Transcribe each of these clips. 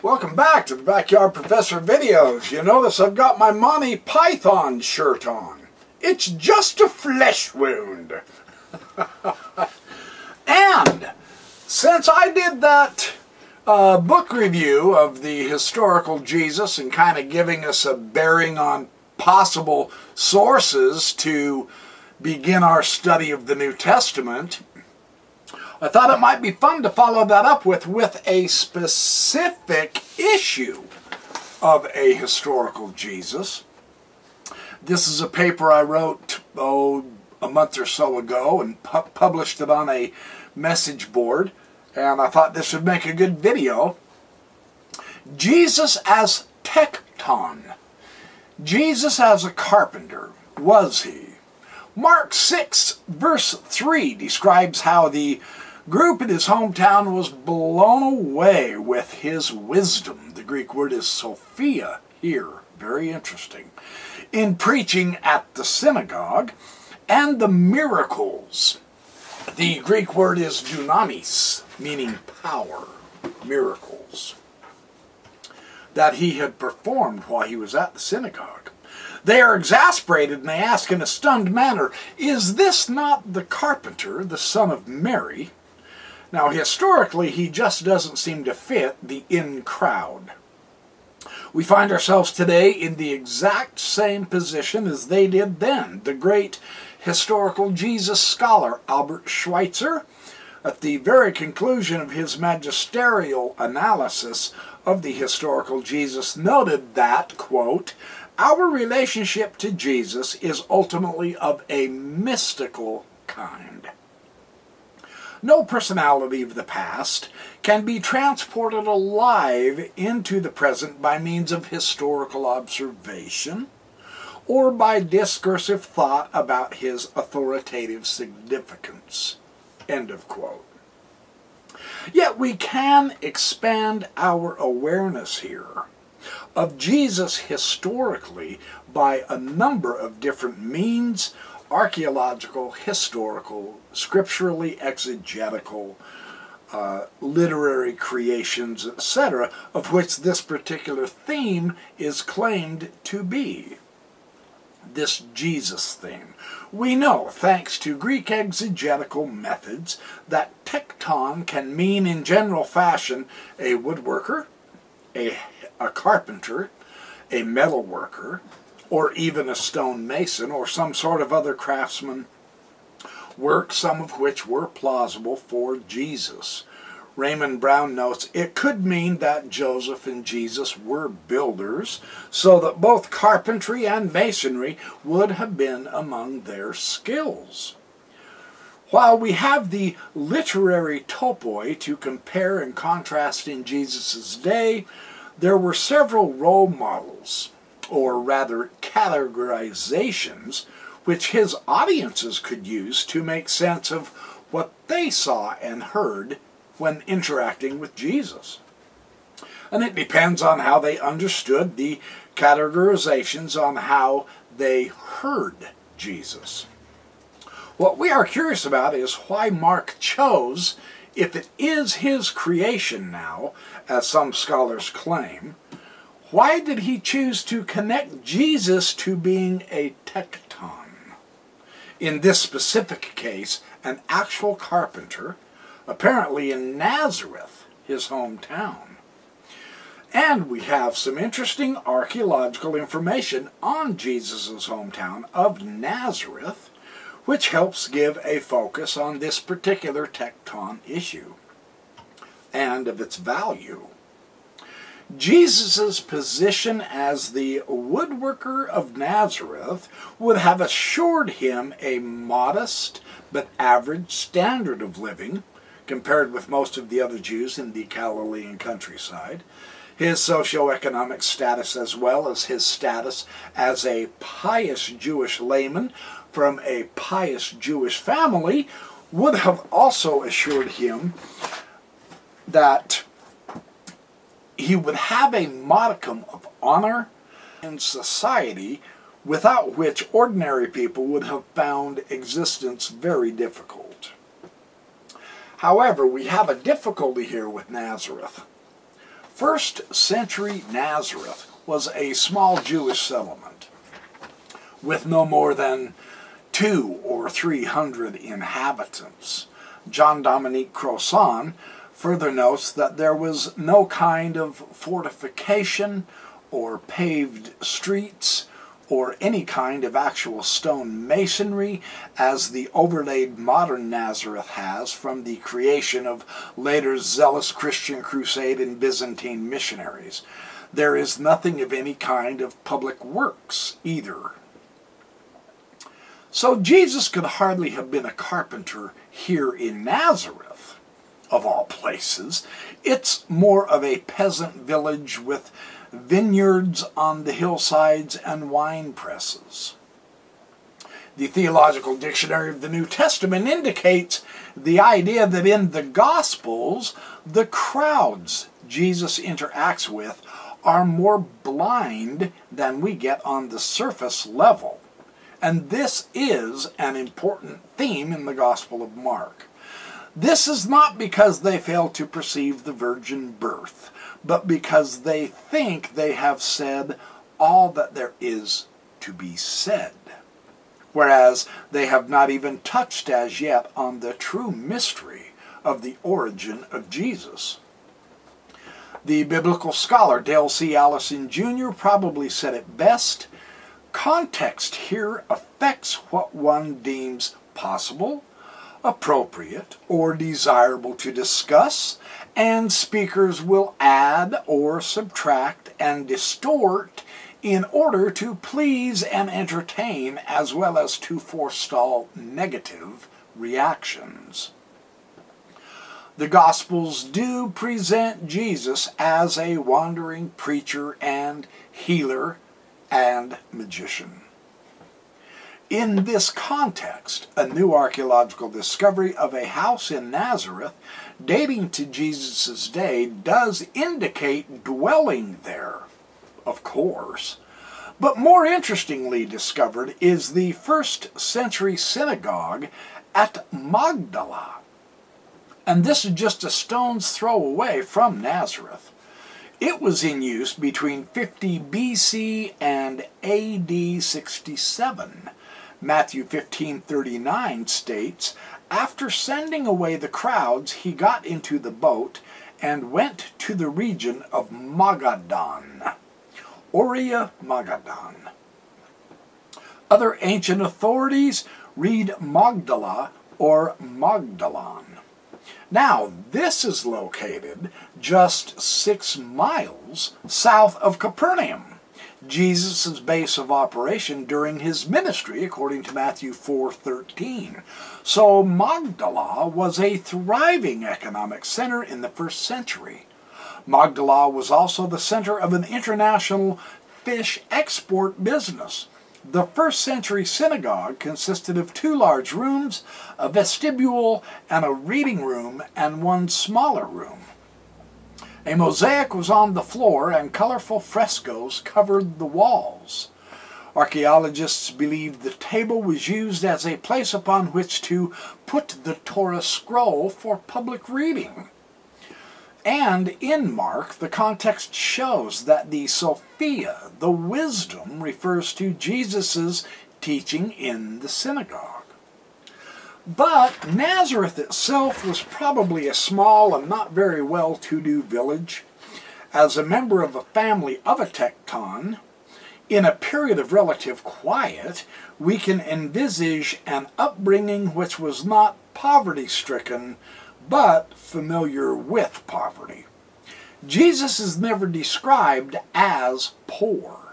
Welcome back to Backyard Professor videos. You notice I've got my Monty Python shirt on. It's just a flesh wound. and since I did that uh, book review of the historical Jesus and kind of giving us a bearing on possible sources to begin our study of the New Testament, I thought it might be fun to follow that up with with a specific issue of a historical Jesus. This is a paper I wrote oh a month or so ago and pu published it on a message board and I thought this would make a good video. Jesus as Tecton. Jesus as a carpenter, was he? Mark 6 verse 3 describes how the group in his hometown was blown away with his wisdom. The Greek word is Sophia here. Very interesting. In preaching at the synagogue and the miracles. The Greek word is dunamis, meaning power, miracles, that he had performed while he was at the synagogue. They are exasperated and they ask in a stunned manner, Is this not the carpenter, the son of Mary? Now, historically, he just doesn't seem to fit the in crowd. We find ourselves today in the exact same position as they did then. The great historical Jesus scholar Albert Schweitzer, at the very conclusion of his magisterial analysis of the historical Jesus, noted that, quote, our relationship to Jesus is ultimately of a mystical kind. No personality of the past can be transported alive into the present by means of historical observation or by discursive thought about his authoritative significance. End of quote. Yet we can expand our awareness here of Jesus historically by a number of different means archaeological, historical, scripturally exegetical, uh, literary creations, etc., of which this particular theme is claimed to be. This Jesus theme. We know, thanks to Greek exegetical methods, that tecton can mean in general fashion a woodworker, a, a carpenter, a metalworker, or even a stone mason or some sort of other craftsman work, some of which were plausible for Jesus. Raymond Brown notes, it could mean that Joseph and Jesus were builders, so that both carpentry and masonry would have been among their skills. While we have the literary topoi to compare and contrast in Jesus' day, there were several role models or rather categorizations, which his audiences could use to make sense of what they saw and heard when interacting with Jesus. And it depends on how they understood the categorizations on how they heard Jesus. What we are curious about is why Mark chose, if it is his creation now, as some scholars claim, why did he choose to connect Jesus to being a tecton? In this specific case, an actual carpenter, apparently in Nazareth, his hometown. And we have some interesting archaeological information on Jesus' hometown of Nazareth, which helps give a focus on this particular tecton issue and of its value. Jesus' position as the woodworker of Nazareth would have assured him a modest but average standard of living compared with most of the other Jews in the Galilean countryside. His socioeconomic status, as well as his status as a pious Jewish layman from a pious Jewish family, would have also assured him that he would have a modicum of honor in society without which ordinary people would have found existence very difficult. However, we have a difficulty here with Nazareth. First century Nazareth was a small Jewish settlement with no more than two or three hundred inhabitants. John Dominic Crossan further notes that there was no kind of fortification or paved streets or any kind of actual stone masonry as the overlaid modern Nazareth has from the creation of later zealous Christian crusade and Byzantine missionaries. There is nothing of any kind of public works either. So Jesus could hardly have been a carpenter here in Nazareth, of all places. It's more of a peasant village with vineyards on the hillsides and wine presses. The Theological Dictionary of the New Testament indicates the idea that in the Gospels, the crowds Jesus interacts with are more blind than we get on the surface level. And this is an important theme in the Gospel of Mark. This is not because they fail to perceive the virgin birth, but because they think they have said all that there is to be said. Whereas they have not even touched as yet on the true mystery of the origin of Jesus. The biblical scholar Dale C. Allison Jr. probably said it best Context here affects what one deems possible, appropriate, or desirable to discuss, and speakers will add or subtract and distort in order to please and entertain as well as to forestall negative reactions. The Gospels do present Jesus as a wandering preacher and healer and magician. In this context, a new archaeological discovery of a house in Nazareth dating to Jesus' day does indicate dwelling there, of course. But more interestingly discovered is the first century synagogue at Magdala. And this is just a stone's throw away from Nazareth. It was in use between 50 BC and AD 67. Matthew 15:39 states, "After sending away the crowds, he got into the boat and went to the region of Magadan." Oria Magadan. Other ancient authorities read Magdala or Magdalon. Now, this is located just six miles south of Capernaum, Jesus' base of operation during his ministry, according to Matthew 4.13. So Magdala was a thriving economic center in the first century. Magdala was also the center of an international fish export business. The first century synagogue consisted of two large rooms, a vestibule, and a reading room, and one smaller room. A mosaic was on the floor, and colorful frescoes covered the walls. Archaeologists believe the table was used as a place upon which to put the Torah scroll for public reading. And in Mark, the context shows that the Sophia, the wisdom, refers to Jesus' teaching in the synagogue. But Nazareth itself was probably a small and not very well to do village. As a member of a family of a tecton, in a period of relative quiet, we can envisage an upbringing which was not poverty stricken, but familiar with poverty. Jesus is never described as poor.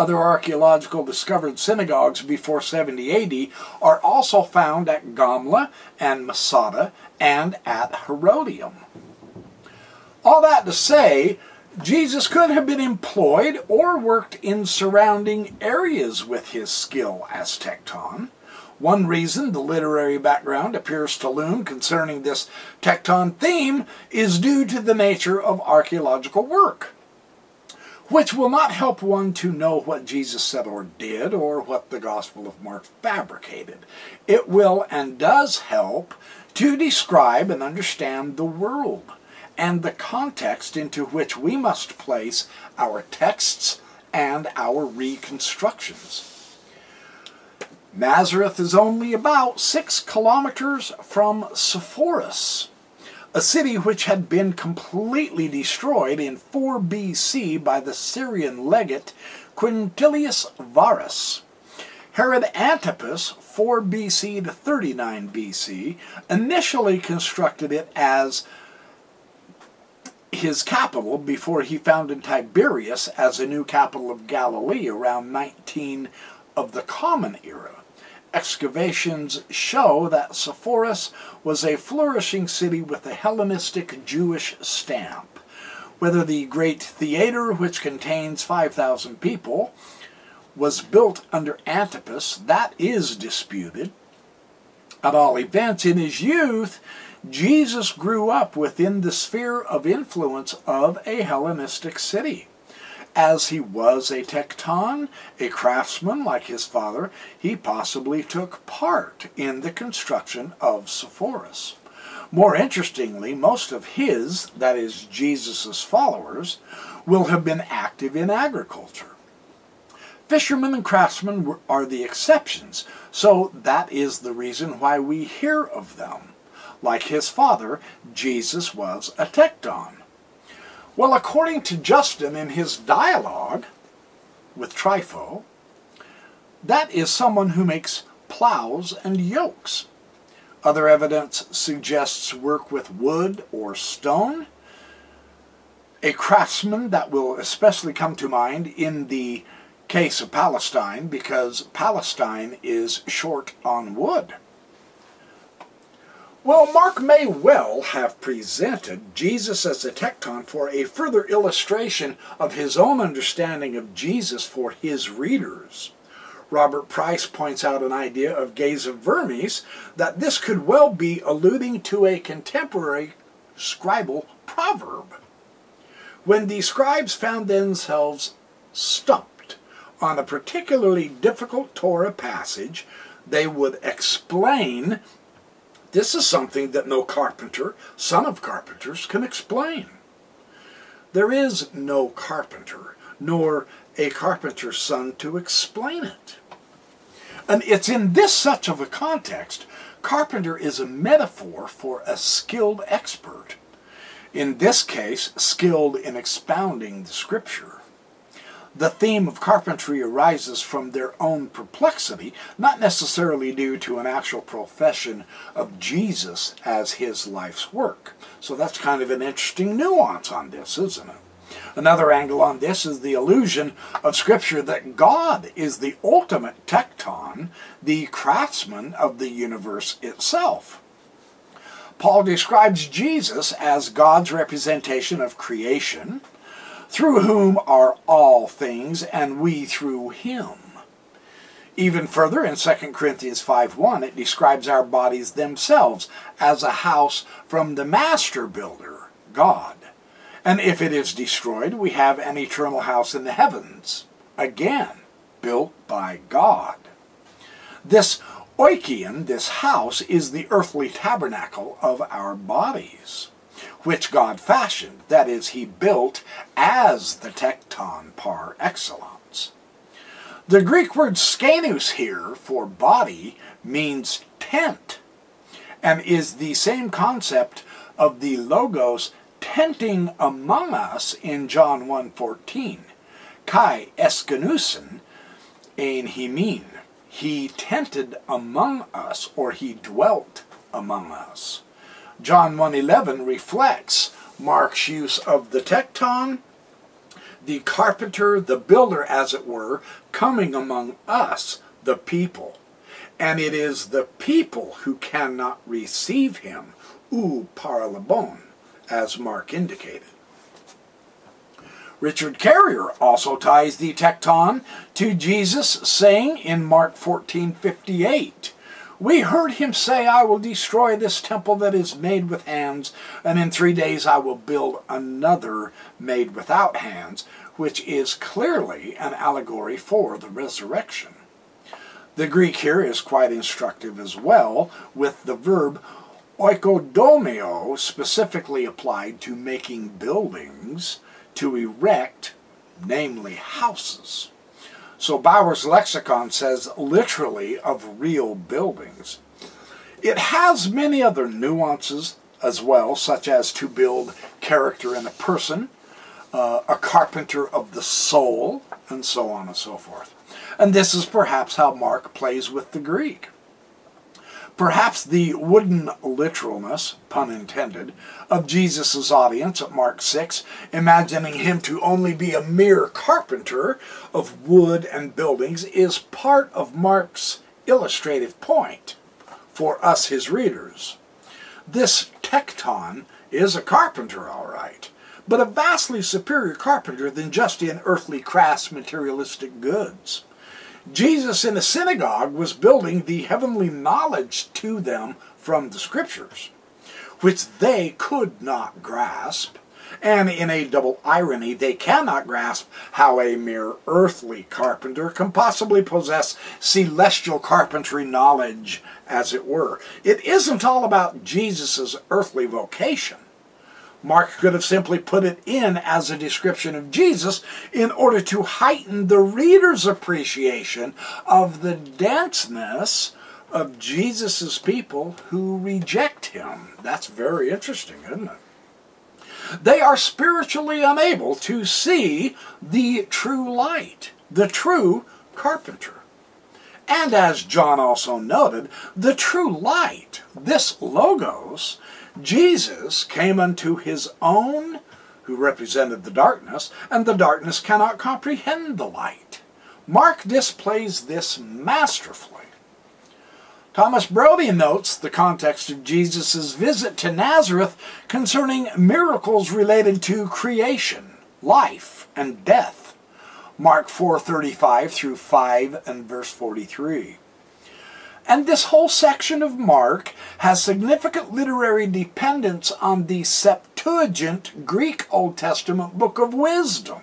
Other archaeological discovered synagogues before 70 AD are also found at Gamla and Masada and at Herodium. All that to say, Jesus could have been employed or worked in surrounding areas with his skill as tecton. One reason the literary background appears to loom concerning this tecton theme is due to the nature of archaeological work, which will not help one to know what Jesus said or did or what the Gospel of Mark fabricated. It will and does help to describe and understand the world and the context into which we must place our texts and our reconstructions. Nazareth is only about six kilometers from Sepphoris, a city which had been completely destroyed in 4 BC by the Syrian legate Quintilius Varus. Herod Antipas, 4 BC to 39 BC, initially constructed it as his capital before he founded Tiberias as a new capital of Galilee around 19 of the Common Era excavations show that Sepphoris was a flourishing city with a Hellenistic Jewish stamp. Whether the great theater, which contains 5,000 people, was built under Antipas, that is disputed. At all events, in his youth, Jesus grew up within the sphere of influence of a Hellenistic city. As he was a tecton, a craftsman like his father, he possibly took part in the construction of Sepphoris. More interestingly, most of his, that is, Jesus' followers, will have been active in agriculture. Fishermen and craftsmen are the exceptions, so that is the reason why we hear of them. Like his father, Jesus was a tekton. Well, according to Justin in his dialogue with Trypho, that is someone who makes plows and yokes. Other evidence suggests work with wood or stone. A craftsman that will especially come to mind in the case of Palestine because Palestine is short on wood. Well, Mark may well have presented Jesus as a tecton for a further illustration of his own understanding of Jesus for his readers. Robert Price points out an idea of Geza Vermes that this could well be alluding to a contemporary scribal proverb. When the scribes found themselves stumped on a particularly difficult Torah passage, they would explain this is something that no carpenter, son of carpenters, can explain. There is no carpenter, nor a carpenter's son to explain it. And it's in this such of a context, carpenter is a metaphor for a skilled expert. In this case, skilled in expounding the scripture the theme of carpentry arises from their own perplexity, not necessarily due to an actual profession of Jesus as his life's work. So that's kind of an interesting nuance on this, isn't it? Another angle on this is the illusion of Scripture that God is the ultimate tecton, the craftsman of the universe itself. Paul describes Jesus as God's representation of creation, through whom are all things, and we through him. Even further, in 2 Corinthians 5.1, it describes our bodies themselves as a house from the master builder, God. And if it is destroyed, we have an eternal house in the heavens, again, built by God. This oikion, this house, is the earthly tabernacle of our bodies which God fashioned, that is, he built as the tecton par excellence. The Greek word skenus here for body means tent and is the same concept of the logos tenting among us in John 1.14. Kai eskenusen ein himin. He tented among us, or he dwelt among us. John 1.11 reflects Mark's use of the tecton, the carpenter, the builder, as it were, coming among us, the people. And it is the people who cannot receive him, ou paralabon, as Mark indicated. Richard Carrier also ties the tecton to Jesus saying in Mark 14:58, we heard him say, I will destroy this temple that is made with hands, and in three days I will build another made without hands, which is clearly an allegory for the resurrection. The Greek here is quite instructive as well, with the verb Oikodomeo specifically applied to making buildings to erect, namely houses. So Bauer's lexicon says literally of real buildings. It has many other nuances as well, such as to build character in a person, uh, a carpenter of the soul, and so on and so forth. And this is perhaps how Mark plays with the Greek. Perhaps the wooden literalness, pun intended, of Jesus' audience at Mark 6, imagining him to only be a mere carpenter of wood and buildings, is part of Mark's illustrative point for us, his readers. This tekton is a carpenter, all right, but a vastly superior carpenter than just in earthly crass materialistic goods. Jesus in the synagogue was building the heavenly knowledge to them from the scriptures, which they could not grasp. And in a double irony, they cannot grasp how a mere earthly carpenter can possibly possess celestial carpentry knowledge, as it were. It isn't all about Jesus' earthly vocation. Mark could have simply put it in as a description of Jesus in order to heighten the reader's appreciation of the denseness of Jesus' people who reject him. That's very interesting, isn't it? They are spiritually unable to see the true light, the true carpenter. And as John also noted, the true light, this Logos, Jesus came unto his own, who represented the darkness, and the darkness cannot comprehend the light. Mark displays this masterfully. Thomas Brodie notes the context of Jesus' visit to Nazareth concerning miracles related to creation, life, and death. Mark 4:35 through 5 and verse 43. And this whole section of Mark has significant literary dependence on the Septuagint Greek Old Testament book of wisdom,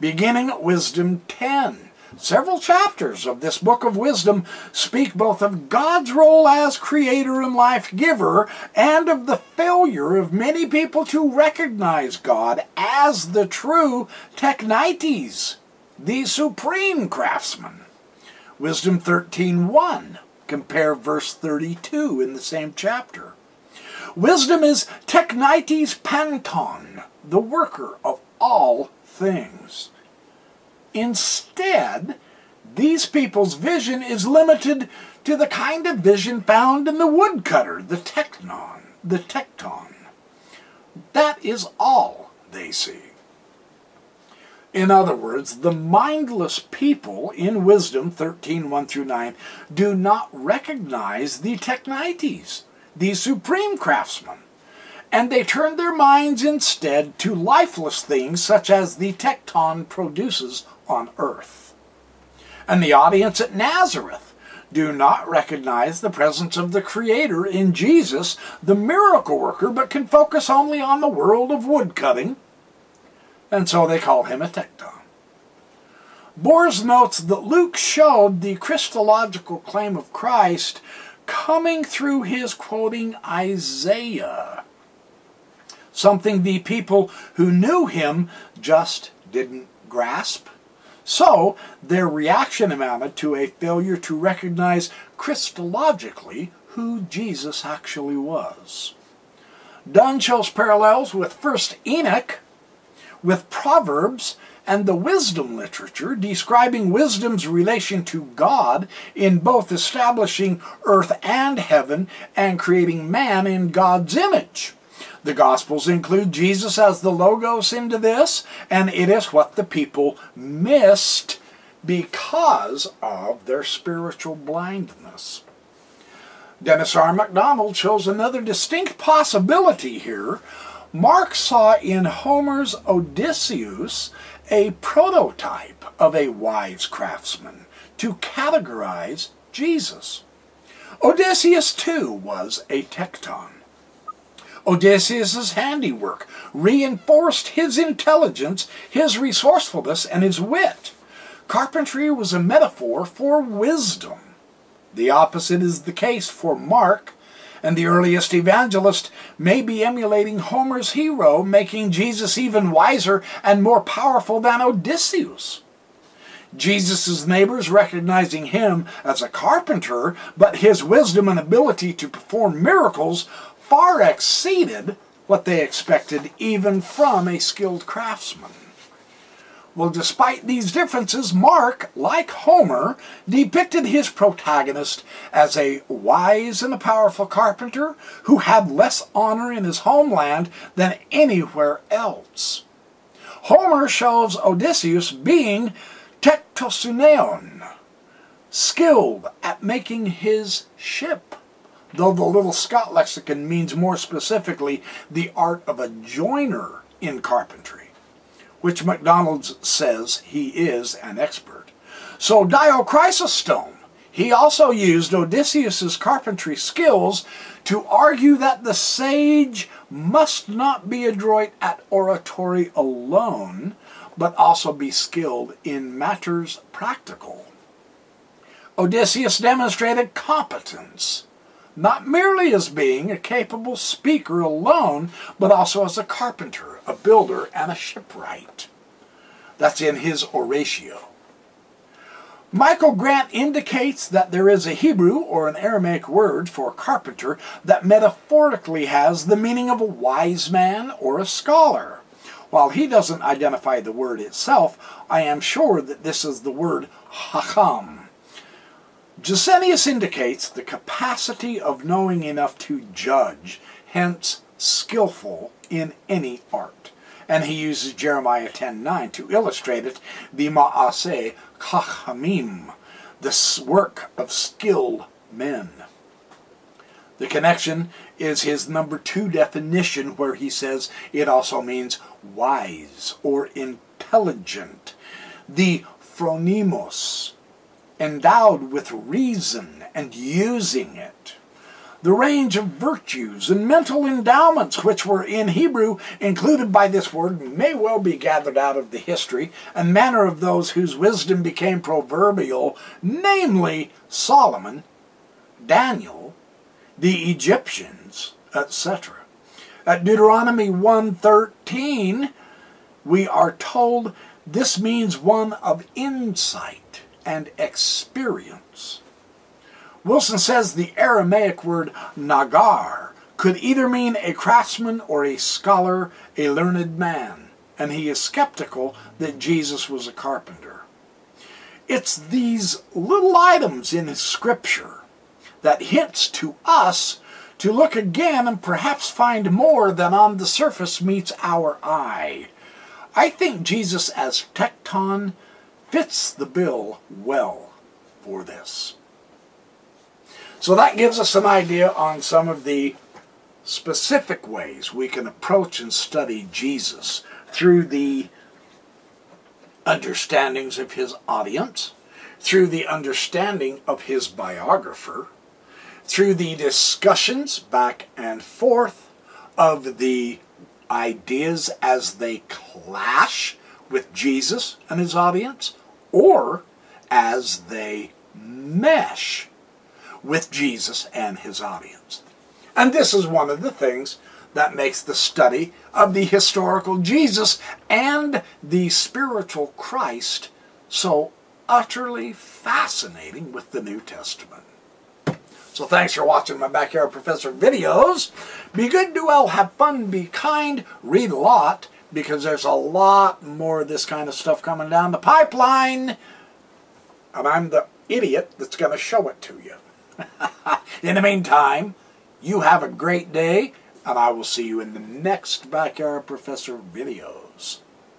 beginning at Wisdom 10. Several chapters of this book of wisdom speak both of God's role as creator and life giver and of the failure of many people to recognize God as the true Technites, the supreme craftsman. Wisdom 13.1. Compare verse 32 in the same chapter. Wisdom is Technites Panton, the worker of all things. Instead, these people's vision is limited to the kind of vision found in the woodcutter, the tekton, the tekton. That is all they see. In other words, the mindless people in Wisdom 13, 1 through 9, do not recognize the Technites, the supreme craftsmen, and they turn their minds instead to lifeless things such as the tecton produces on earth. And the audience at Nazareth do not recognize the presence of the Creator in Jesus, the miracle worker, but can focus only on the world of woodcutting and so they call him a tecton. Borz notes that Luke showed the Christological claim of Christ coming through his quoting Isaiah, something the people who knew him just didn't grasp. So their reaction amounted to a failure to recognize Christologically who Jesus actually was. Dunn shows parallels with 1st Enoch, with Proverbs and the wisdom literature describing wisdom's relation to God in both establishing earth and heaven and creating man in God's image. The Gospels include Jesus as the Logos into this, and it is what the people missed because of their spiritual blindness. Dennis R. MacDonald shows another distinct possibility here Mark saw in Homer's Odysseus a prototype of a wise craftsman to categorize Jesus. Odysseus too was a tecton. Odysseus's handiwork reinforced his intelligence, his resourcefulness, and his wit. Carpentry was a metaphor for wisdom. The opposite is the case for Mark and the earliest evangelist may be emulating Homer's hero, making Jesus even wiser and more powerful than Odysseus. Jesus' neighbors recognizing him as a carpenter, but his wisdom and ability to perform miracles far exceeded what they expected even from a skilled craftsman. Well, despite these differences, Mark, like Homer, depicted his protagonist as a wise and a powerful carpenter who had less honor in his homeland than anywhere else. Homer shows Odysseus being tektosuneon, skilled at making his ship, though the Liddell Scott lexicon means more specifically the art of a joiner in carpentry, which MacDonald's says he is an expert. So Dio Chrysostom, he also used Odysseus's carpentry skills to argue that the sage must not be adroit at oratory alone, but also be skilled in matters practical. Odysseus demonstrated competence, not merely as being a capable speaker alone, but also as a carpenter, a builder, and a shipwright. That's in his Oratio. Michael Grant indicates that there is a Hebrew or an Aramaic word for carpenter that metaphorically has the meaning of a wise man or a scholar. While he doesn't identify the word itself, I am sure that this is the word hacham. Gesenius indicates the capacity of knowing enough to judge, hence skillful in any art. And he uses Jeremiah 10.9 to illustrate it, the kachamim, the work of skilled men. The connection is his number two definition, where he says it also means wise or intelligent. The phronimos, endowed with reason and using it. The range of virtues and mental endowments which were in Hebrew included by this word may well be gathered out of the history and manner of those whose wisdom became proverbial, namely Solomon, Daniel, the Egyptians, etc. At Deuteronomy 1.13, we are told this means one of insight and experience. Wilson says the Aramaic word nagar could either mean a craftsman or a scholar, a learned man, and he is skeptical that Jesus was a carpenter. It's these little items in Scripture that hints to us to look again and perhaps find more than on the surface meets our eye. I think Jesus as Tekton fits the bill well for this. So that gives us an idea on some of the specific ways we can approach and study Jesus through the understandings of his audience, through the understanding of his biographer, through the discussions back and forth of the ideas as they clash with Jesus and his audience, or as they mesh with Jesus and his audience. And this is one of the things that makes the study of the historical Jesus and the spiritual Christ so utterly fascinating with the New Testament. So thanks for watching my Backyard Professor videos. Be good, do well, have fun, be kind, read a lot, because there's a lot more of this kind of stuff coming down the pipeline. And I'm the idiot that's going to show it to you. in the meantime, you have a great day, and I will see you in the next Backyard Professor videos.